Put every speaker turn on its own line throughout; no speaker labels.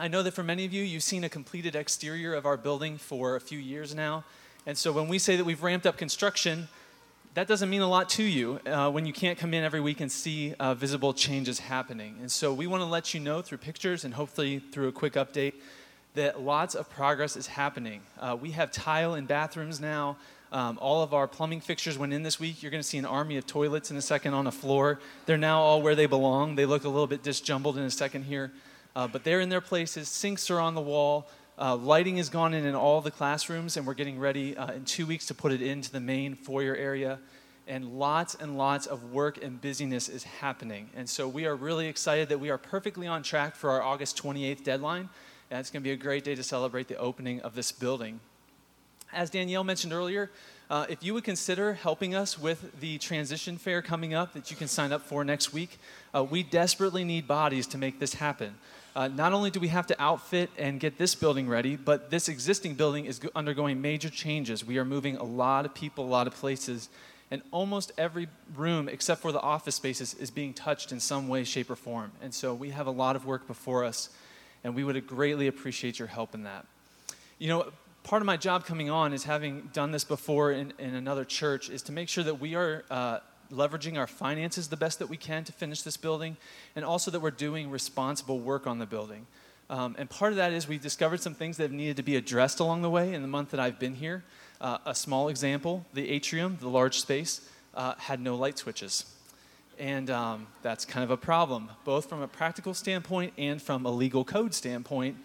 I know that for many of you, you've seen a completed exterior of our building for a few years now. And so when we say that we've ramped up construction, that doesn't mean a lot to you uh, when you can't come in every week and see uh, visible changes happening. And so we want to let you know through pictures and hopefully through a quick update that lots of progress is happening. Uh, we have tile in bathrooms now. Um, all of our plumbing fixtures went in this week. You're going to see an army of toilets in a second on the floor. They're now all where they belong. They look a little bit disjumbled in a second here, uh, but they're in their places. Sinks are on the wall. Uh, lighting has gone in in all the classrooms, and we're getting ready uh, in two weeks to put it into the main foyer area. And lots and lots of work and busyness is happening. And so we are really excited that we are perfectly on track for our August 28th deadline. And it's going to be a great day to celebrate the opening of this building. As Danielle mentioned earlier, uh, if you would consider helping us with the transition fair coming up that you can sign up for next week, uh, we desperately need bodies to make this happen. Uh, not only do we have to outfit and get this building ready, but this existing building is undergoing major changes. We are moving a lot of people, a lot of places, and almost every room, except for the office spaces, is being touched in some way, shape, or form. And so we have a lot of work before us, and we would greatly appreciate your help in that. You know, part of my job coming on is having done this before in, in another church is to make sure that we are uh, leveraging our finances the best that we can to finish this building and also that we're doing responsible work on the building. Um, and part of that is we've discovered some things that have needed to be addressed along the way in the month that i've been here. Uh, a small example the atrium the large space uh, had no light switches. And um, that's kind of a problem both from a practical standpoint and from a legal code standpoint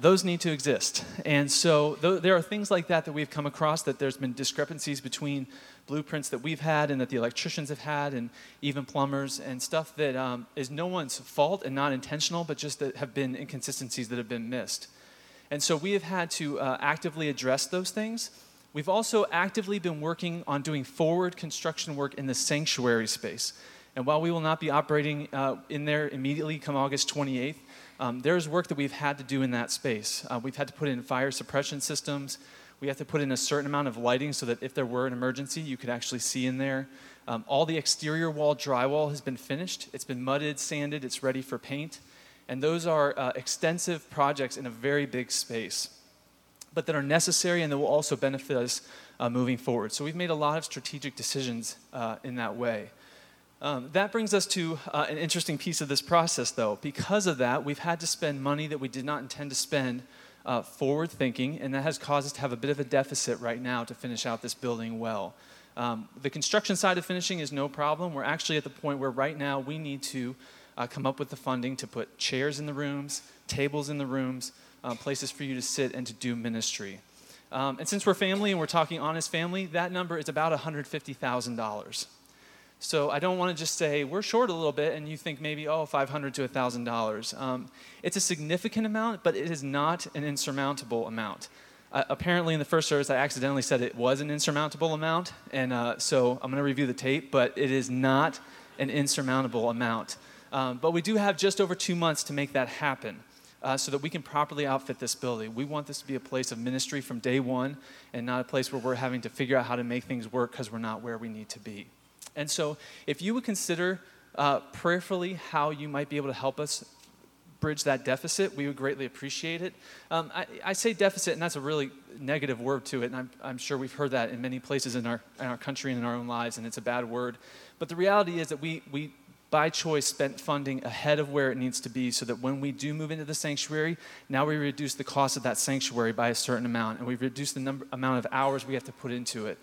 those need to exist. And so th- there are things like that that we've come across that there's been discrepancies between blueprints that we've had and that the electricians have had and even plumbers and stuff that um, is no one's fault and not intentional, but just that have been inconsistencies that have been missed. And so we have had to uh, actively address those things. We've also actively been working on doing forward construction work in the sanctuary space. And while we will not be operating uh, in there immediately come August 28th, um, there's work that we've had to do in that space. Uh, we've had to put in fire suppression systems. We have to put in a certain amount of lighting so that if there were an emergency, you could actually see in there. Um, all the exterior wall drywall has been finished. It's been mudded, sanded, it's ready for paint. And those are uh, extensive projects in a very big space, but that are necessary and that will also benefit us uh, moving forward. So we've made a lot of strategic decisions uh, in that way. Um, that brings us to uh, an interesting piece of this process, though. Because of that, we've had to spend money that we did not intend to spend uh, forward thinking, and that has caused us to have a bit of a deficit right now to finish out this building well. Um, the construction side of finishing is no problem. We're actually at the point where right now we need to uh, come up with the funding to put chairs in the rooms, tables in the rooms, uh, places for you to sit and to do ministry. Um, and since we're family and we're talking honest family, that number is about $150,000. So I don't want to just say we're short a little bit and you think maybe, oh, 500 to $1,000. Um, it's a significant amount, but it is not an insurmountable amount. Uh, apparently, in the first service, I accidentally said it was an insurmountable amount, and uh, so I'm going to review the tape, but it is not an insurmountable amount. Um, but we do have just over two months to make that happen. Uh, so that we can properly outfit this building. We want this to be a place of ministry from day one and not a place where we're having to figure out how to make things work because we're not where we need to be. And so, if you would consider uh, prayerfully how you might be able to help us bridge that deficit, we would greatly appreciate it. Um, I, I, say deficit, and that's a really negative word to it, and I'm, I'm, sure we've heard that in many places in our, in our country and in our own lives, and it's a bad word. But the reality is that we, we, by choice, spent funding ahead of where it needs to be so that when we do move into the sanctuary, now we reduce the cost of that sanctuary by a certain amount, and we reduce the number, amount of hours we have to put into it.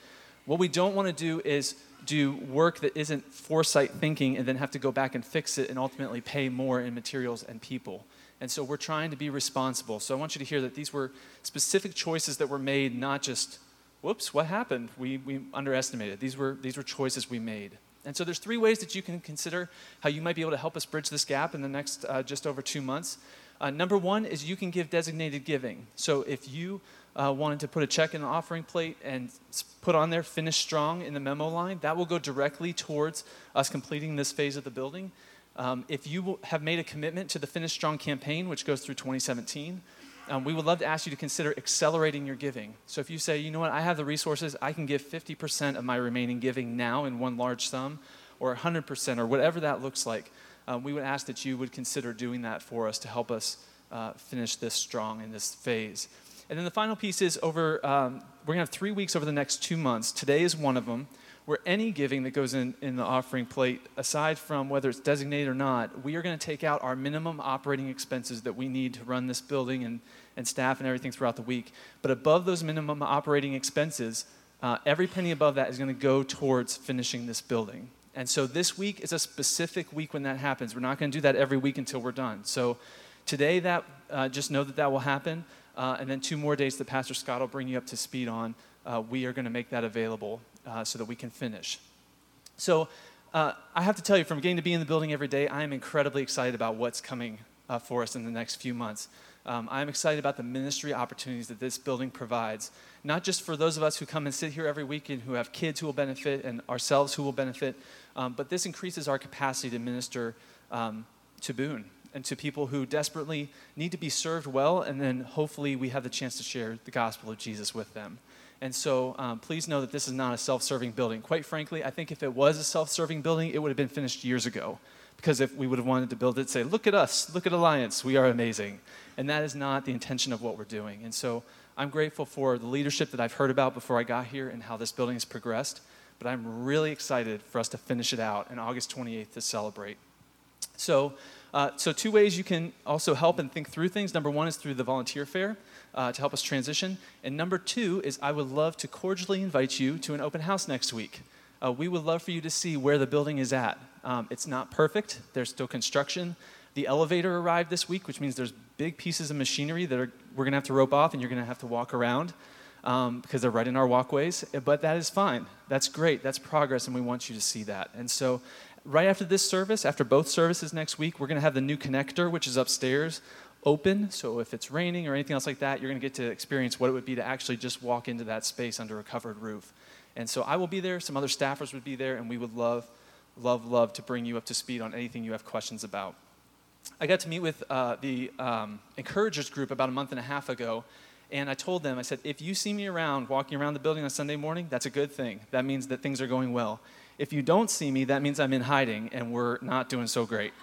What we don't want to do is do work that isn't foresight thinking and then have to go back and fix it and ultimately pay more in materials and people. And so we're trying to be responsible. So I want you to hear that these were specific choices that were made, not just, whoops, what happened? We, we underestimated. These were, these were choices we made. And so there's three ways that you can consider how you might be able to help us bridge this gap in the next uh, just over two months. Uh, number one is you can give designated giving. So if you uh, wanted to put a check in the offering plate and put on there finish strong in the memo line, that will go directly towards us completing this phase of the building. Um, if you have made a commitment to the Finish Strong campaign, which goes through 2017, um, we would love to ask you to consider accelerating your giving. So if you say, you know what, I have the resources, I can give 50% of my remaining giving now in one large sum, or 100%, or whatever that looks like, um, we would ask that you would consider doing that for us to help us uh, finish this strong in this phase. And then the final piece is over, um, we're going to have three weeks over the next two months. Today is one of them, where any giving that goes in, in the offering plate, aside from whether it's designated or not, we are going to take out our minimum operating expenses that we need to run this building and, and staff and everything throughout the week. But above those minimum operating expenses, uh, every penny above that is going to go towards finishing this building. And so this week is a specific week when that happens. We're not going to do that every week until we're done. So today, that uh, just know that that will happen. Uh, and then two more days that Pastor Scott will bring you up to speed on. Uh, we are going to make that available uh, so that we can finish. So uh, I have to tell you, from getting to be in the building every day, I am incredibly excited about what's coming uh, for us in the next few months. Um, I'm excited about the ministry opportunities that this building provides, not just for those of us who come and sit here every week and who have kids who will benefit and ourselves who will benefit, um, but this increases our capacity to minister um, to Boone and to people who desperately need to be served well, and then hopefully we have the chance to share the gospel of Jesus with them. And so um, please know that this is not a self serving building. Quite frankly, I think if it was a self serving building, it would have been finished years ago. Because if we would have wanted to build it, say, look at us, look at Alliance, we are amazing. And that is not the intention of what we're doing. And so I'm grateful for the leadership that I've heard about before I got here and how this building has progressed. But I'm really excited for us to finish it out on August 28th to celebrate. So, uh, so two ways you can also help and think through things. Number one is through the volunteer fair uh, to help us transition. And number two is I would love to cordially invite you to an open house next week. Uh, we would love for you to see where the building is at. Um, it's not perfect, there's still construction. The elevator arrived this week, which means there's big pieces of machinery that are, we're going to have to rope off and you're going to have to walk around um, because they're right in our walkways. But that is fine. That's great. That's progress, and we want you to see that. And so, right after this service, after both services next week, we're going to have the new connector, which is upstairs, open. So if it's raining or anything else like that, you're going to get to experience what it would be to actually just walk into that space under a covered roof. And so I will be there, some other staffers would be there, and we would love, love, love to bring you up to speed on anything you have questions about. I got to meet with uh, the um, encouragers group about a month and a half ago, and I told them, I said, if you see me around walking around the building on Sunday morning, that's a good thing. That means that things are going well. If you don't see me, that means I'm in hiding and we're not doing so great.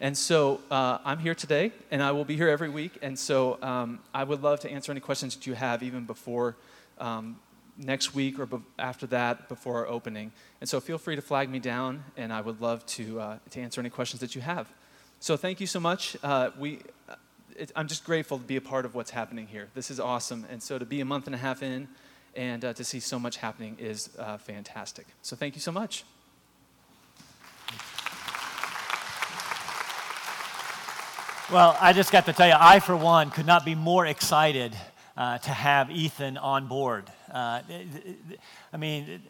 And so uh, I'm here today, and I will be here every week. And so um, I would love to answer any questions that you have, even before um, next week or be- after that, before our opening. And so feel free to flag me down, and I would love to, uh, to answer any questions that you have. So thank you so much. Uh, we, uh, it, I'm just grateful to be a part of what's happening here. This is awesome. And so to be a month and a half in and uh, to see so much happening is uh, fantastic. So thank you so much.
Well, I just got to tell you, I, for one, could not be more excited uh, to have Ethan on board. Uh, I mean,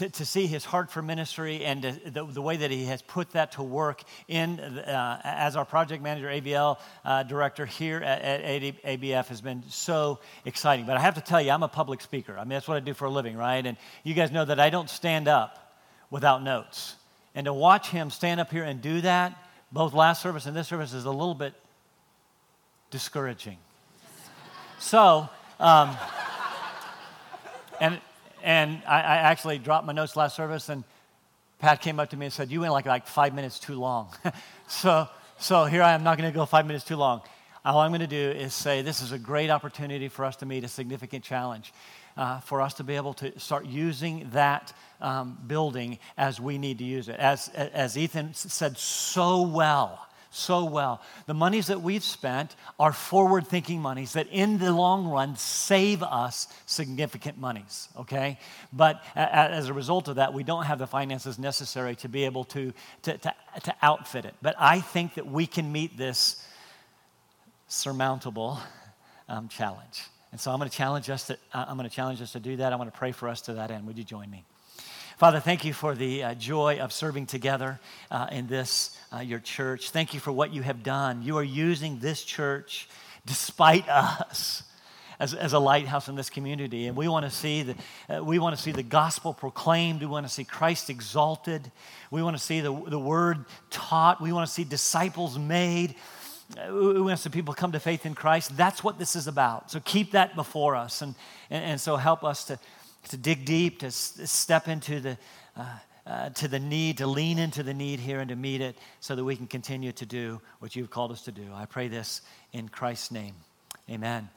to, to see his heart for ministry and the, the way that he has put that to work in uh, as our project manager, ABL uh, director here at, at, ABF has been so exciting. But I have to tell you, I'm a public speaker. I mean, that's what I do for a living, right? And you guys know that I don't stand up without notes. And to watch him stand up here and do that, both last service and this service is a little bit discouraging. so, um, and, and I, I, actually dropped my notes last service, and Pat came up to me and said, You went like, like five minutes too long. so, so here I am, not going to go five minutes too long. All I'm going to do is say this is a great opportunity for us to meet a significant challenge, uh, for us to be able to start using that um, building as we need to use it. As, as Ethan said so well, so well. The monies that we've spent are forward thinking monies that in the long run save us significant monies, okay? But as a result of that, we don't have the finances necessary to be able to, to, to, to outfit it. But I think that we can meet this surmountable um, challenge. And so I'm going to challenge us to, uh, I'm going to challenge us to do that. I want to pray for us to that end. Would you join me? Father, thank you for the uh, joy of serving together uh, in this, uh, your church. Thank you for what you have done. You are using this church despite us. As, as a lighthouse in this community, and we want to see the uh, we want to see the gospel proclaimed. We want to see Christ exalted. We want to see the, the word taught. We want to see disciples made. Uh, we want to see people come to faith in Christ. That's what this is about. So keep that before us, and and, and so help us to to dig deep, to s- step into the, uh, uh, to the need, to lean into the need here and to meet it so that we can continue to do what you've called us to do. I pray this in Christ's name. Amen.